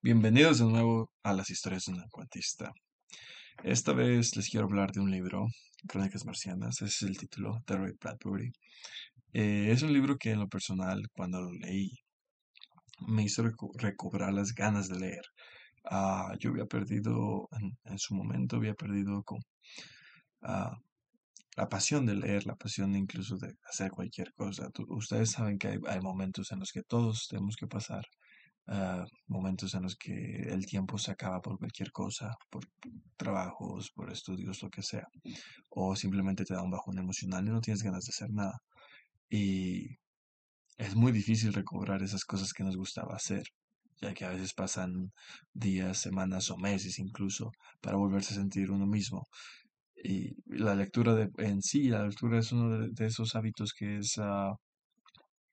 Bienvenidos de nuevo a las historias de un cuentista. Esta vez les quiero hablar de un libro, Crónicas Marcianas, ese es el título de Ray Bradbury. Eh, es un libro que en lo personal, cuando lo leí, me hizo recobrar las ganas de leer. Ah, yo había perdido, en, su momento había perdido con, ah, la pasión de leer, la pasión incluso de hacer cualquier cosa. ustedes saben que hay momentos en los que todos tenemos que pasar Ah, momentos en los que el tiempo se acaba por cualquier cosa, por trabajos, por estudios, lo que sea, o simplemente te da un bajón emocional y no tienes ganas de hacer nada. Y es muy difícil recobrar esas cosas que nos gustaba hacer, ya que a veces pasan días, semanas o meses incluso para volverse a sentir uno mismo. Y la lectura de, en sí, la lectura es uno de, esos hábitos que es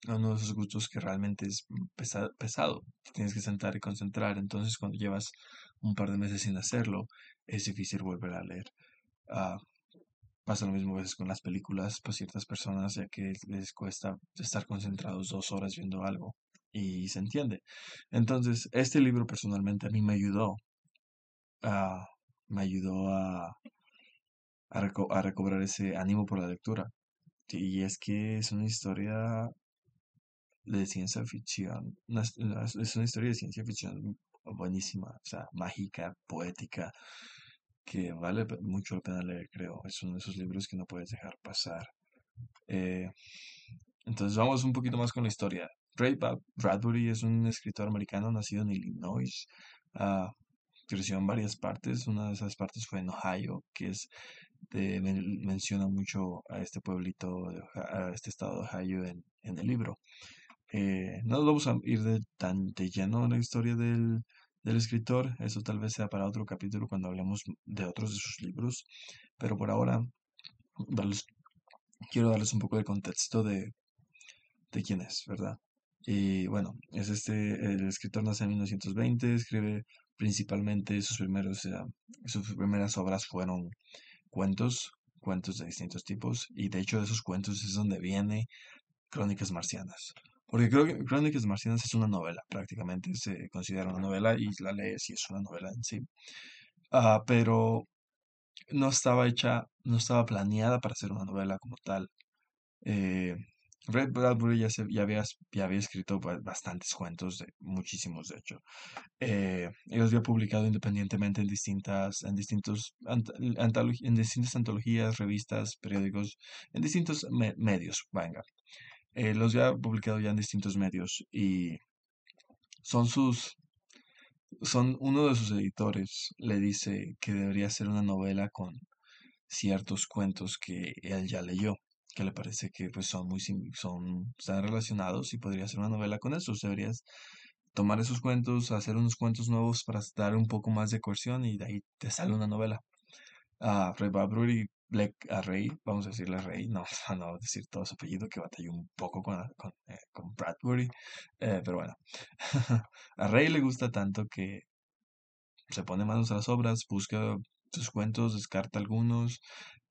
uno de esos gustos que realmente es pesado, tienes que sentar y concentrar. Entonces, cuando llevas un par de meses sin hacerlo, es difícil volver a leer. Ah, pasa lo mismo a veces con las películas, pues ciertas personas, ya que les cuesta estar concentrados dos horas viendo algo y se entiende. Entonces, este libro personalmente a mí me ayudó, me ayudó a, a recobrar ese ánimo por la lectura. Y es que es una historia de ciencia ficción. es una historia de ciencia ficción buenísima, o sea, mágica, poética, que vale mucho la pena leer, creo. Es uno de esos libros que no puedes dejar pasar. Eh, entonces vamos un poquito más con la historia. Ray Bradbury es un escritor americano nacido en Illinois. Uh, creció en varias partes. Una de esas partes fue en Ohio, que es de, menciona mucho a este pueblito, a este estado de Ohio en, en el libro. Eh, no vamos a ir de tan de lleno en la historia del, del escritor, eso tal vez sea para otro capítulo cuando hablemos de otros de sus libros, pero por ahora quiero darles un poco de contexto de, de quién es, ¿verdad? Y bueno, es este, el escritor nace en 1920, escribe principalmente sus primeros, sus primeras obras fueron cuentos, cuentos de distintos tipos, y de hecho de esos cuentos es donde viene Crónicas Marcianas. Porque creo que Crónicas Marcianas es una novela, prácticamente se considera una novela y la lees y es una novela en sí. Ah, pero no estaba hecha, no estaba planeada para ser una novela como tal. Eh, Red Bradbury ya, se, ya, había, ya había escrito bastantes cuentos, muchísimos de hecho. Eh, ellos había publicado independientemente en distintas, en distintos, en distintas antologías, revistas, periódicos, en distintos medios, venga. Eh, los había publicado ya en distintos medios y son sus son uno de sus editores le dice que debería ser una novela con ciertos cuentos que él ya leyó que le parece que pues son muy son están relacionados y podría ser una novela con esos. Deberías tomar esos cuentos hacer unos cuentos nuevos para dar un poco más de coerción y de ahí te sale una novela. A Fred Bradbury Black a Rey, vamos a decirle a Rey, no, no decir todo su apellido que batalló un poco con, con, eh, Bradbury, eh, pero bueno, a Rey le gusta tanto que se pone manos a las obras, busca sus cuentos, descarta algunos,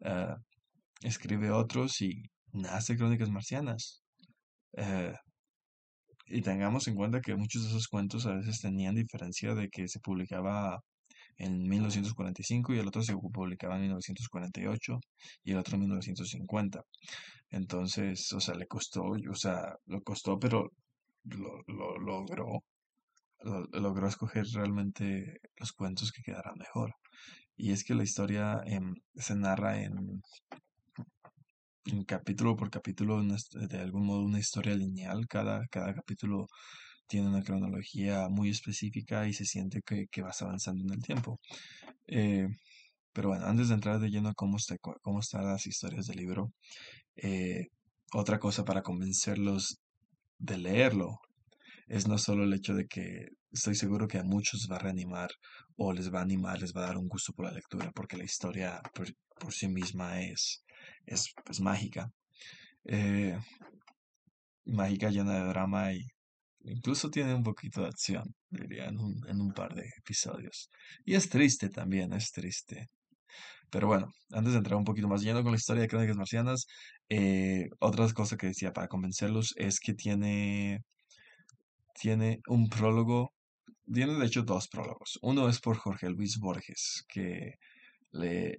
eh, escribe otros y nace Crónicas Marcianas. y tengamos en cuenta que muchos de esos cuentos a veces tenían diferencia de que se publicaba en 1945 y el otro se publicaba en 1948 y el otro en 1950. Entonces, o sea, le costó, o sea, lo costó, pero lo, lo logró, logró escoger realmente los cuentos que quedaran mejor. Y es que la historia em, se narra en, capítulo por capítulo, de algún modo una historia lineal. Cada, cada capítulo tiene una cronología muy específica y se siente que, vas avanzando en el tiempo. Eh, pero bueno, antes de entrar de lleno a cómo, está, cómo están las historias del libro, eh, otra cosa para convencerlos de leerlo es no solo el hecho de que estoy seguro que a muchos va a reanimar o les va a animar, les va a dar un gusto por la lectura, porque la historia por, sí misma es, es pues, mágica. Eh, mágica, llena de drama y Incluso tiene un poquito de acción, diría, en un, en un par de episodios. Y es triste también, es triste. Pero bueno, antes de entrar un poquito más lleno con la historia de Crónicas Marcianas, eh, otra cosa que decía para convencerlos es que tiene, tiene un prólogo tiene de hecho dos prólogos. Uno es por Jorge Luis Borges, que le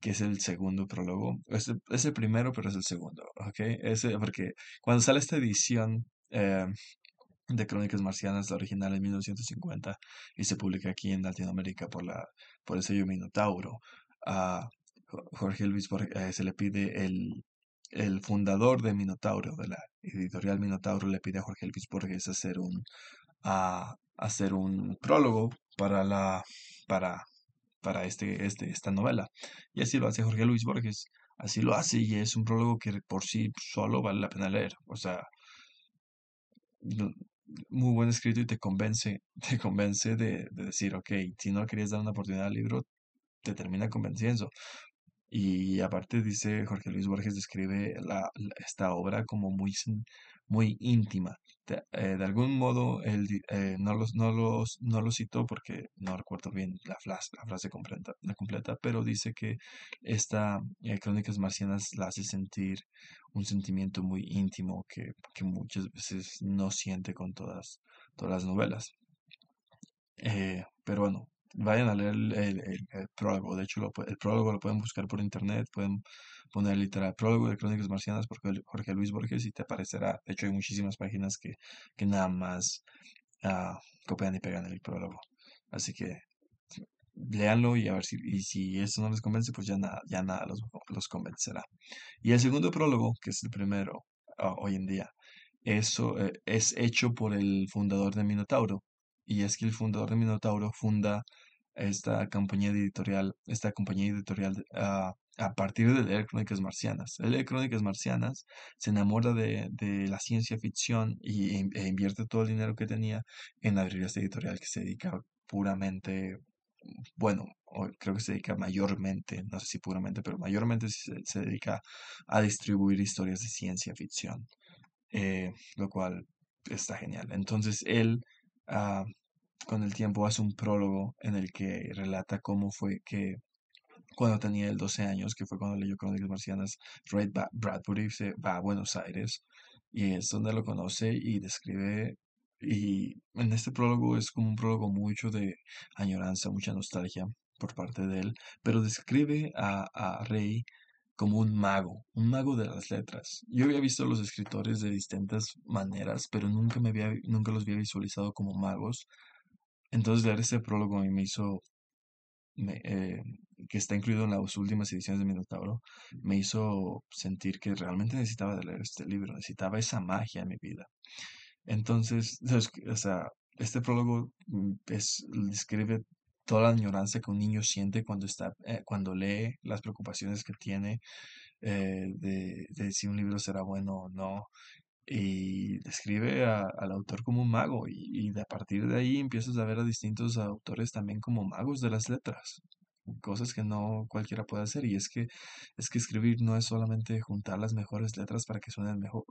que es el segundo prólogo. Es el, es el primero, pero es el segundo, porque cuando sale esta edición eh, de Crónicas Marcianas, la original en 1950, y se publica aquí en Latinoamérica por, la, por el sello Minotauro, a Jorge Luis Borges eh, se le pide el, el fundador de Minotauro, de la editorial Minotauro, le pide a Jorge Luis Borges hacer un, a, hacer un prólogo para la para para este, este, esta novela. Y así lo hace Jorge Luis Borges. Así lo hace y es un prólogo que por sí solo vale la pena leer. O sea, muy buen escrito y te convence, te convence de, de decir, ok, si no querías dar una oportunidad al libro, te termina convenciendo. Y aparte dice Jorge Luis Borges describe esta obra como muy, muy íntima. De, eh, de algún modo, él eh, no, los, no, los, no lo citó porque no recuerdo bien la, frase, la frase completa, la completa, pero dice que esta eh, Crónicas Marcianas la hace sentir un sentimiento muy íntimo que, que muchas veces no siente con todas, todas las novelas. pero bueno, vayan a leer el, prólogo. De hecho, el prólogo lo pueden buscar por internet, pueden poner literal prólogo de Crónicas Marcianas por Jorge Luis Borges y te aparecerá. De hecho, hay muchísimas páginas que, que nada más uh, copian y pegan el prólogo. Así que léanlo y a ver si, y si eso no les convence, pues ya nada, ya nada los, los convencerá. Y el segundo prólogo, que es el primero uh, hoy en día, eso eh, es hecho por el fundador de Minotauro. Y es que el fundador de Minotauro funda esta compañía editorial, esta compañía editorial uh, a partir de leer Crónicas Marcianas. Él lee Crónicas Marcianas, se enamora de, de la ciencia ficción y, e invierte todo el dinero que tenía en abrir esta editorial que se dedica puramente, bueno, creo que se dedica mayormente, no sé si puramente, pero mayormente se, se dedica a distribuir historias de ciencia ficción, eh, lo cual está genial. Entonces él... Uh, con el tiempo hace un prólogo en el que relata cómo fue que cuando tenía el 12 años, que fue cuando leyó Crónicas Marcianas, Ray Bradbury se va a Buenos Aires y es donde lo conoce y describe, y en este prólogo es como un prólogo mucho de añoranza, mucha nostalgia por parte de él, pero describe a, a Rey como un mago, un mago de las letras. Yo había visto a los escritores de distintas maneras, pero nunca, me había, nunca los había visualizado como magos. Entonces leer este prólogo me hizo eh, que está incluido en las últimas ediciones de Minotauro, me hizo sentir que realmente necesitaba de leer este libro, necesitaba esa magia en mi vida. Entonces, o sea, este prólogo mm, es, describe toda la añoranza que un niño siente cuando está, eh, cuando lee las preocupaciones que tiene eh, de, de, si un libro será bueno o no, y describe al autor como un mago y, de a partir de ahí empiezas a ver a distintos autores también como magos de las letras cosas que no cualquiera puede hacer y es que es que escribir no es solamente juntar las mejores letras para que suenen mejor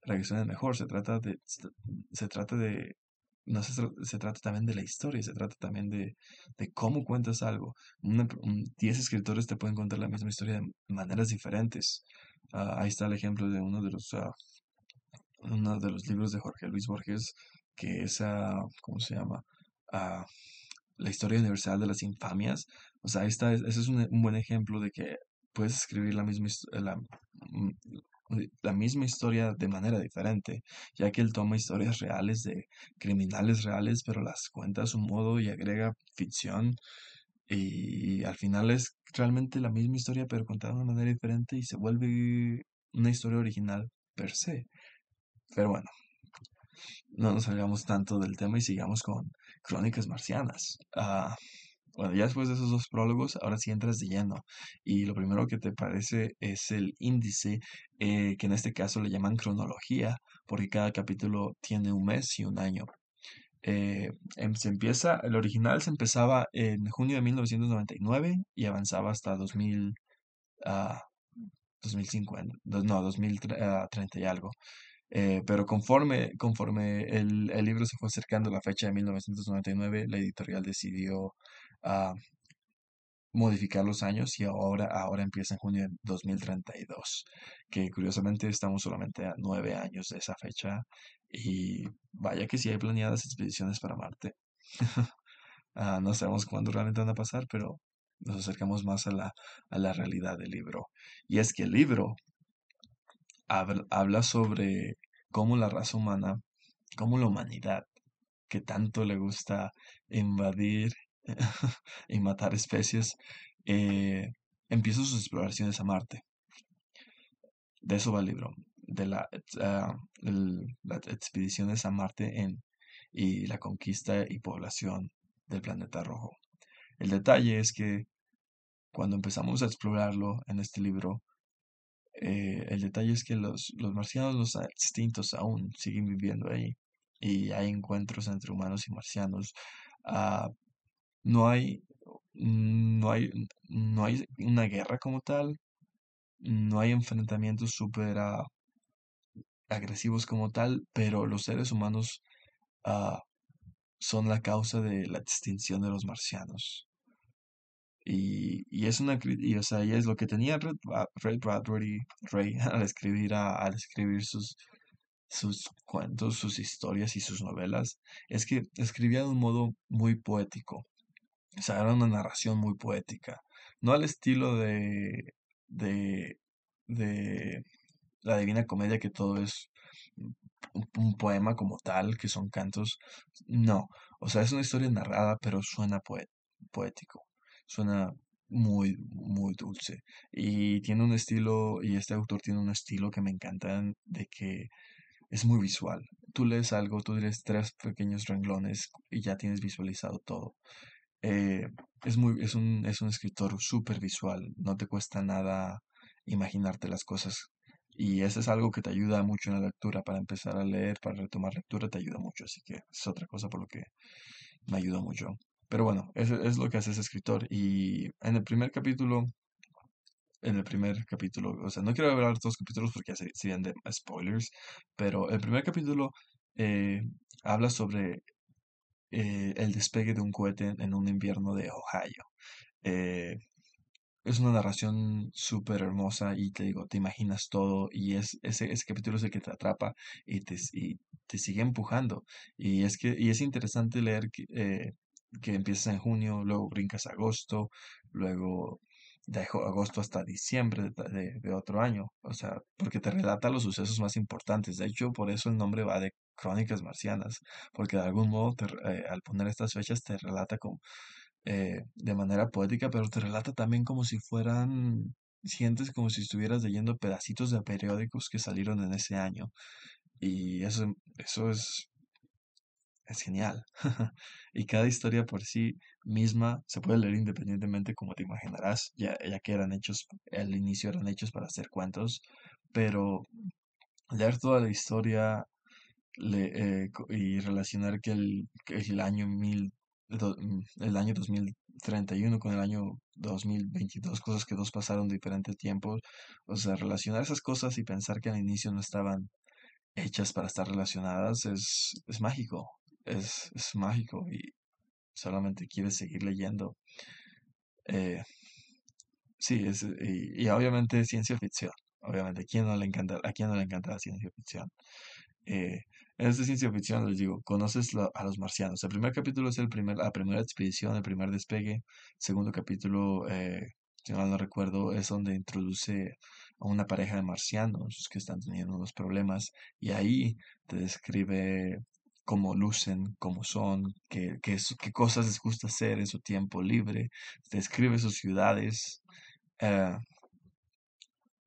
para que suenen mejor se trata de se trata de no se, se trata también de la historia se trata también de, de cómo cuentas algo. Diez escritores te pueden contar la misma historia de maneras diferentes. Ah, ahí está el ejemplo de uno de los uh, uno de los libros de Jorge Luis Borges, que es, ¿cómo se llama? Ah, la historia universal de las infamias. O sea, esta ese es un, buen ejemplo de que puedes escribir la misma, la, mm, la misma historia de manera diferente, ya que él toma historias reales de criminales reales, pero las cuenta a su modo y agrega ficción. Y al final es realmente la misma historia, pero contada de una manera diferente y se vuelve una historia original per se. Pero bueno, no nos salgamos tanto del tema y sigamos con Crónicas Marcianas. Ah, bueno, ya después de esos dos prólogos, ahora sí entras de lleno. Y lo primero que te parece es el índice, eh, que en este caso le llaman cronología, porque cada capítulo tiene un mes y un año. Eh, em, se empieza, el original se empezaba en junio de 1999 y avanzaba hasta 2000, 2050, no, 2030 ah, y algo. Eh, pero conforme, conforme el, el, libro se fue acercando a la fecha de 1999, la editorial decidió uh, modificar los años y ahora, ahora empieza en junio de 2032, que curiosamente estamos solamente a nueve años de esa fecha Y vaya que sí hay planeadas expediciones para Marte. Ah, no sabemos cuándo realmente van a pasar, pero nos acercamos más a la, a la realidad del libro. Y es que el libro habla sobre cómo la raza humana, cómo la humanidad, que tanto le gusta invadir y matar especies, eh, empieza sus exploraciones a Marte. De eso va el libro, de la, ah, las expediciones a Marte en, y la conquista y población del planeta rojo. El detalle es que cuando empezamos a explorarlo en este libro, eh, el detalle es que los, los marcianos, los extintos, aún siguen viviendo ahí. Y hay encuentros entre humanos y marcianos. Ah, no hay, no hay, no hay una guerra como tal. No hay enfrentamientos súper ah, agresivos como tal, pero los seres humanos ah, son la causa de la extinción de los marcianos. Y, y es una y, o sea, y es lo que tenía Red, Bradbury Ray al escribir al escribir sus sus cuentos, sus historias y sus novelas, es que escribía de un modo muy poético. O sea, era una narración muy poética. No al estilo de, de, de la Divina Comedia, que todo es un, poema como tal, que son cantos. No, o sea, es una historia narrada, pero suena poético. Suena muy, muy dulce. Y tiene un estilo, y este autor tiene un estilo que me encanta, de que es muy visual. Tú lees algo, tú lees tres pequeños renglones y ya tienes visualizado todo. Eh, es, muy, es, un, es un escritor súper visual, no te cuesta nada imaginarte las cosas. Y eso es algo que te ayuda mucho en la lectura, para empezar a leer, para retomar lectura, te ayuda mucho. Así que es otra cosa por lo que me ayuda mucho. Pero bueno, eso es lo que hace ese escritor. Y en el primer capítulo en el primer capítulo. O sea, no quiero hablar todos los capítulos porque serían de spoilers, pero el primer capítulo eh, habla sobre eh, el despegue de un cohete en un invierno de Ohio. Eh, es una narración súper hermosa y te digo, te imaginas todo y es ese, ese capítulo es el que te atrapa y te, y te sigue empujando. Y es que y es interesante leer que, que empiezas en junio, luego brincas a agosto, luego de agosto hasta diciembre de, otro año, o sea, porque te relata los sucesos más importantes. De hecho, por eso el nombre va de Crónicas Marcianas, porque de algún modo eh, al poner estas fechas te relata como, eh, de manera poética, pero te relata también como si fueran, sientes como si estuvieras leyendo pedacitos de periódicos que salieron en ese año. Y eso, eso es es genial. y cada historia por sí misma se puede leer independientemente como te imaginarás, ya, que eran hechos, al inicio eran hechos para hacer cuentos, pero leer toda la historia eh, y relacionar que el, el año mil, el año 2031 con el año 2022, cosas que dos pasaron diferentes tiempos, o sea, relacionar esas cosas y pensar que al inicio no estaban hechas para estar relacionadas es, es mágico es, es mágico y solamente quieres seguir leyendo. Eh, sí, es, y, y, obviamente ciencia ficción. Obviamente, ¿a quién no le encanta, a quién no le encanta la ciencia ficción? Eh, en esta ciencia ficción les digo, conoces a los marcianos. El primer capítulo es el primer, la primera expedición, el primer despegue. segundo capítulo, eh, si mal no recuerdo, es donde introduce a una pareja de marcianos que están teniendo unos problemas y ahí te describe cómo lucen, cómo son, qué, cosas les gusta hacer en su tiempo libre, describe sus ciudades eh,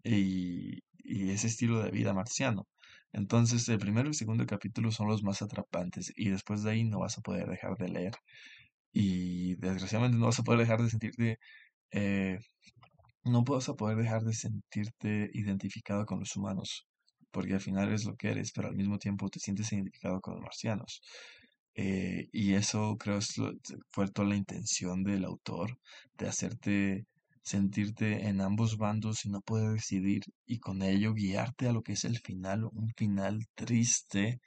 y, y, ese estilo de vida marciano. Entonces el primero y el segundo capítulo son los más atrapantes y después de ahí no vas a poder dejar de leer y desgraciadamente no vas a poder dejar de sentirte... Eh, no vas a poder dejar de sentirte identificado con los humanos porque al final eres lo que eres, pero al mismo tiempo te sientes identificado con los marcianos. Eh, y eso creo es fue toda la intención del autor, de hacerte sentirte en ambos bandos y no poder decidir y con ello guiarte a lo que es el final, un final triste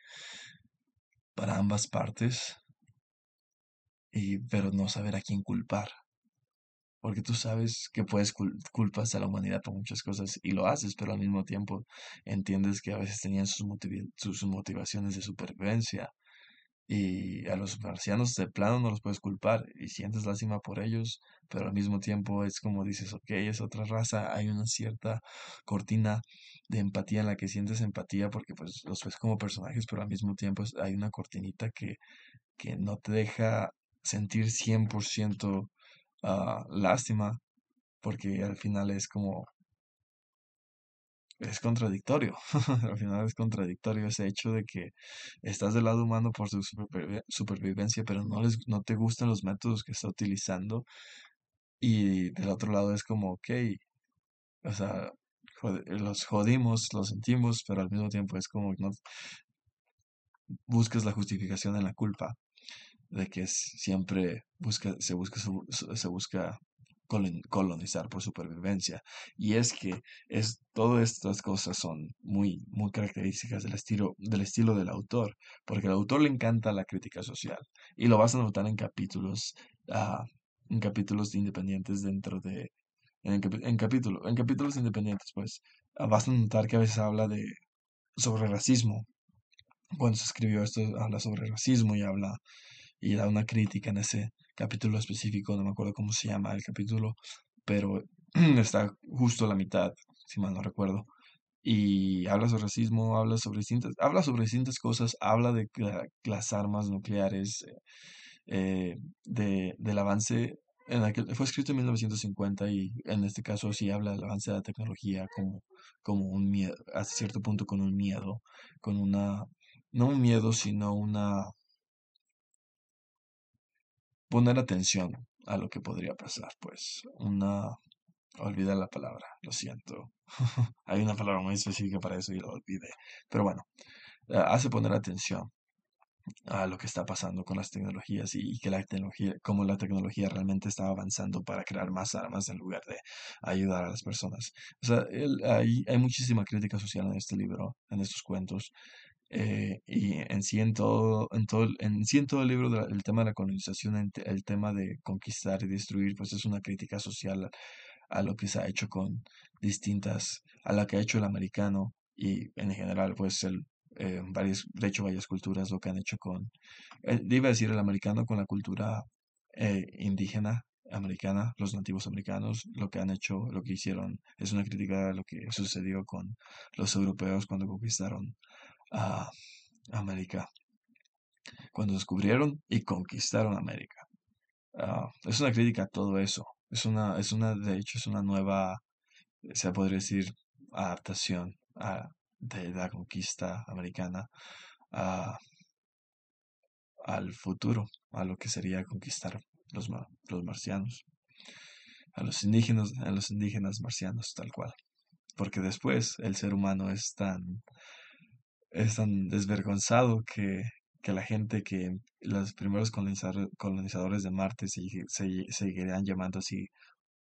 para ambas partes, y, pero no saber a quién culpar. Porque tú sabes que puedes cul- culpas a la humanidad por muchas cosas y lo haces, pero al mismo tiempo entiendes que a veces tenían sus sus motivaciones de supervivencia y a los marcianos de plano no los puedes culpar y sientes lástima por ellos, pero al mismo tiempo es como dices, ok, es otra raza, hay una cierta cortina de empatía en la que sientes empatía porque pues los ves como personajes, pero al mismo tiempo hay una cortinita que, que no te deja sentir 100% ah, lástima porque al final es como es contradictorio. Al final es contradictorio ese hecho de que estás del lado humano por su supervive- supervivencia, pero no les, no te gustan los métodos que está utilizando. Y del otro lado es como, ok, o sea, los jodimos, los sentimos, pero al mismo tiempo es como, no buscas la justificación en la culpa. De que siempre busca, se busca, se busca colon- colonizar por supervivencia. Y es que es, todas estas cosas son muy, muy características del estilo, del estilo del autor, porque al autor le encanta la crítica social y lo vas a notar en capítulos, ah, en capítulos independientes dentro de, en, en en capítulos independientes, pues, ah, vas a notar que a veces habla de, sobre racismo. Cuando se escribió esto, habla sobre racismo y habla y da una crítica en ese capítulo específico, no me acuerdo cómo se llama el capítulo, pero está justo a la mitad, si mal no recuerdo. Y habla sobre racismo, habla sobre distintas, habla sobre distintas cosas, habla de la- las armas nucleares, eh, de, del avance en aquel, fue escrito en 1950 y en este caso sí habla del avance de la tecnología como, como un miedo, hasta cierto punto con un miedo, con una, no un miedo, sino una poner atención a lo que podría pasar, pues una, olvidé la palabra, lo siento. Hay una palabra muy específica para eso y lo olvidé. Pero bueno, eh, hace poner atención a lo que está pasando con las tecnologías y, que la tecnología, cómo la tecnología realmente está avanzando para crear más armas en lugar de ayudar a las personas. O sea, hay muchísima crítica social en este libro, en estos cuentos, eh, y en sí en todo, en todo, en sí en todo el libro, de la- el tema de la colonización, el tema de conquistar y destruir, pues es una crítica social a, lo que se ha hecho con distintas, a la que ha hecho el americano y en general, pues el, eh, varias, de hecho, varias culturas lo que han hecho con, iba a decir el americano con la cultura eh, indígena americana, los nativos americanos, lo que han hecho, lo que hicieron, es una crítica a lo que sucedió con los europeos cuando conquistaron a América, cuando descubrieron y conquistaron América. Ah, es una crítica a todo eso. Es una, es una, de hecho, es una nueva, se podría decir, adaptación a, de la conquista americana a, al futuro, a lo que sería conquistar los, los marcianos, a los indígenas, a los indígenas marcianos, tal cual. Porque después el ser humano es tan es tan desvergonzado que, que la gente que los primeros colonizadores de Marte se, se, seguirían llamando así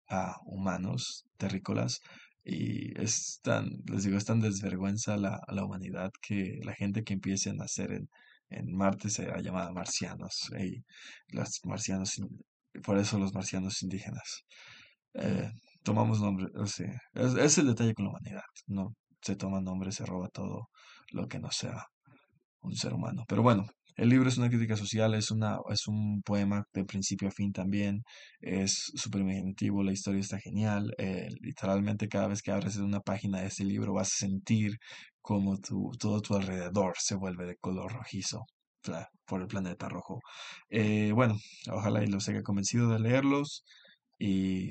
a humanos terrícolas y es tan, les digo, es tan desvergüenza la, la humanidad que la gente que empiece a nacer en, en Marte será llamada marcianos y los marcianos, por eso los marcianos indígenas. Eh, tomamos nombre, o sea, es, es el detalle con la humanidad, no se toma nombre, se roba todo lo que no sea un ser humano. Pero bueno, el libro es una crítica social, es una, es un poema de principio a fin también, es súper imaginativo, la historia está genial, eh, literalmente cada vez que abres una página de este libro vas a sentir como tu, todo tu alrededor se vuelve de color rojizo. por el planeta rojo. Eh, bueno, ojalá y los haya convencido de leerlos y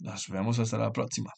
nos vemos hasta la próxima.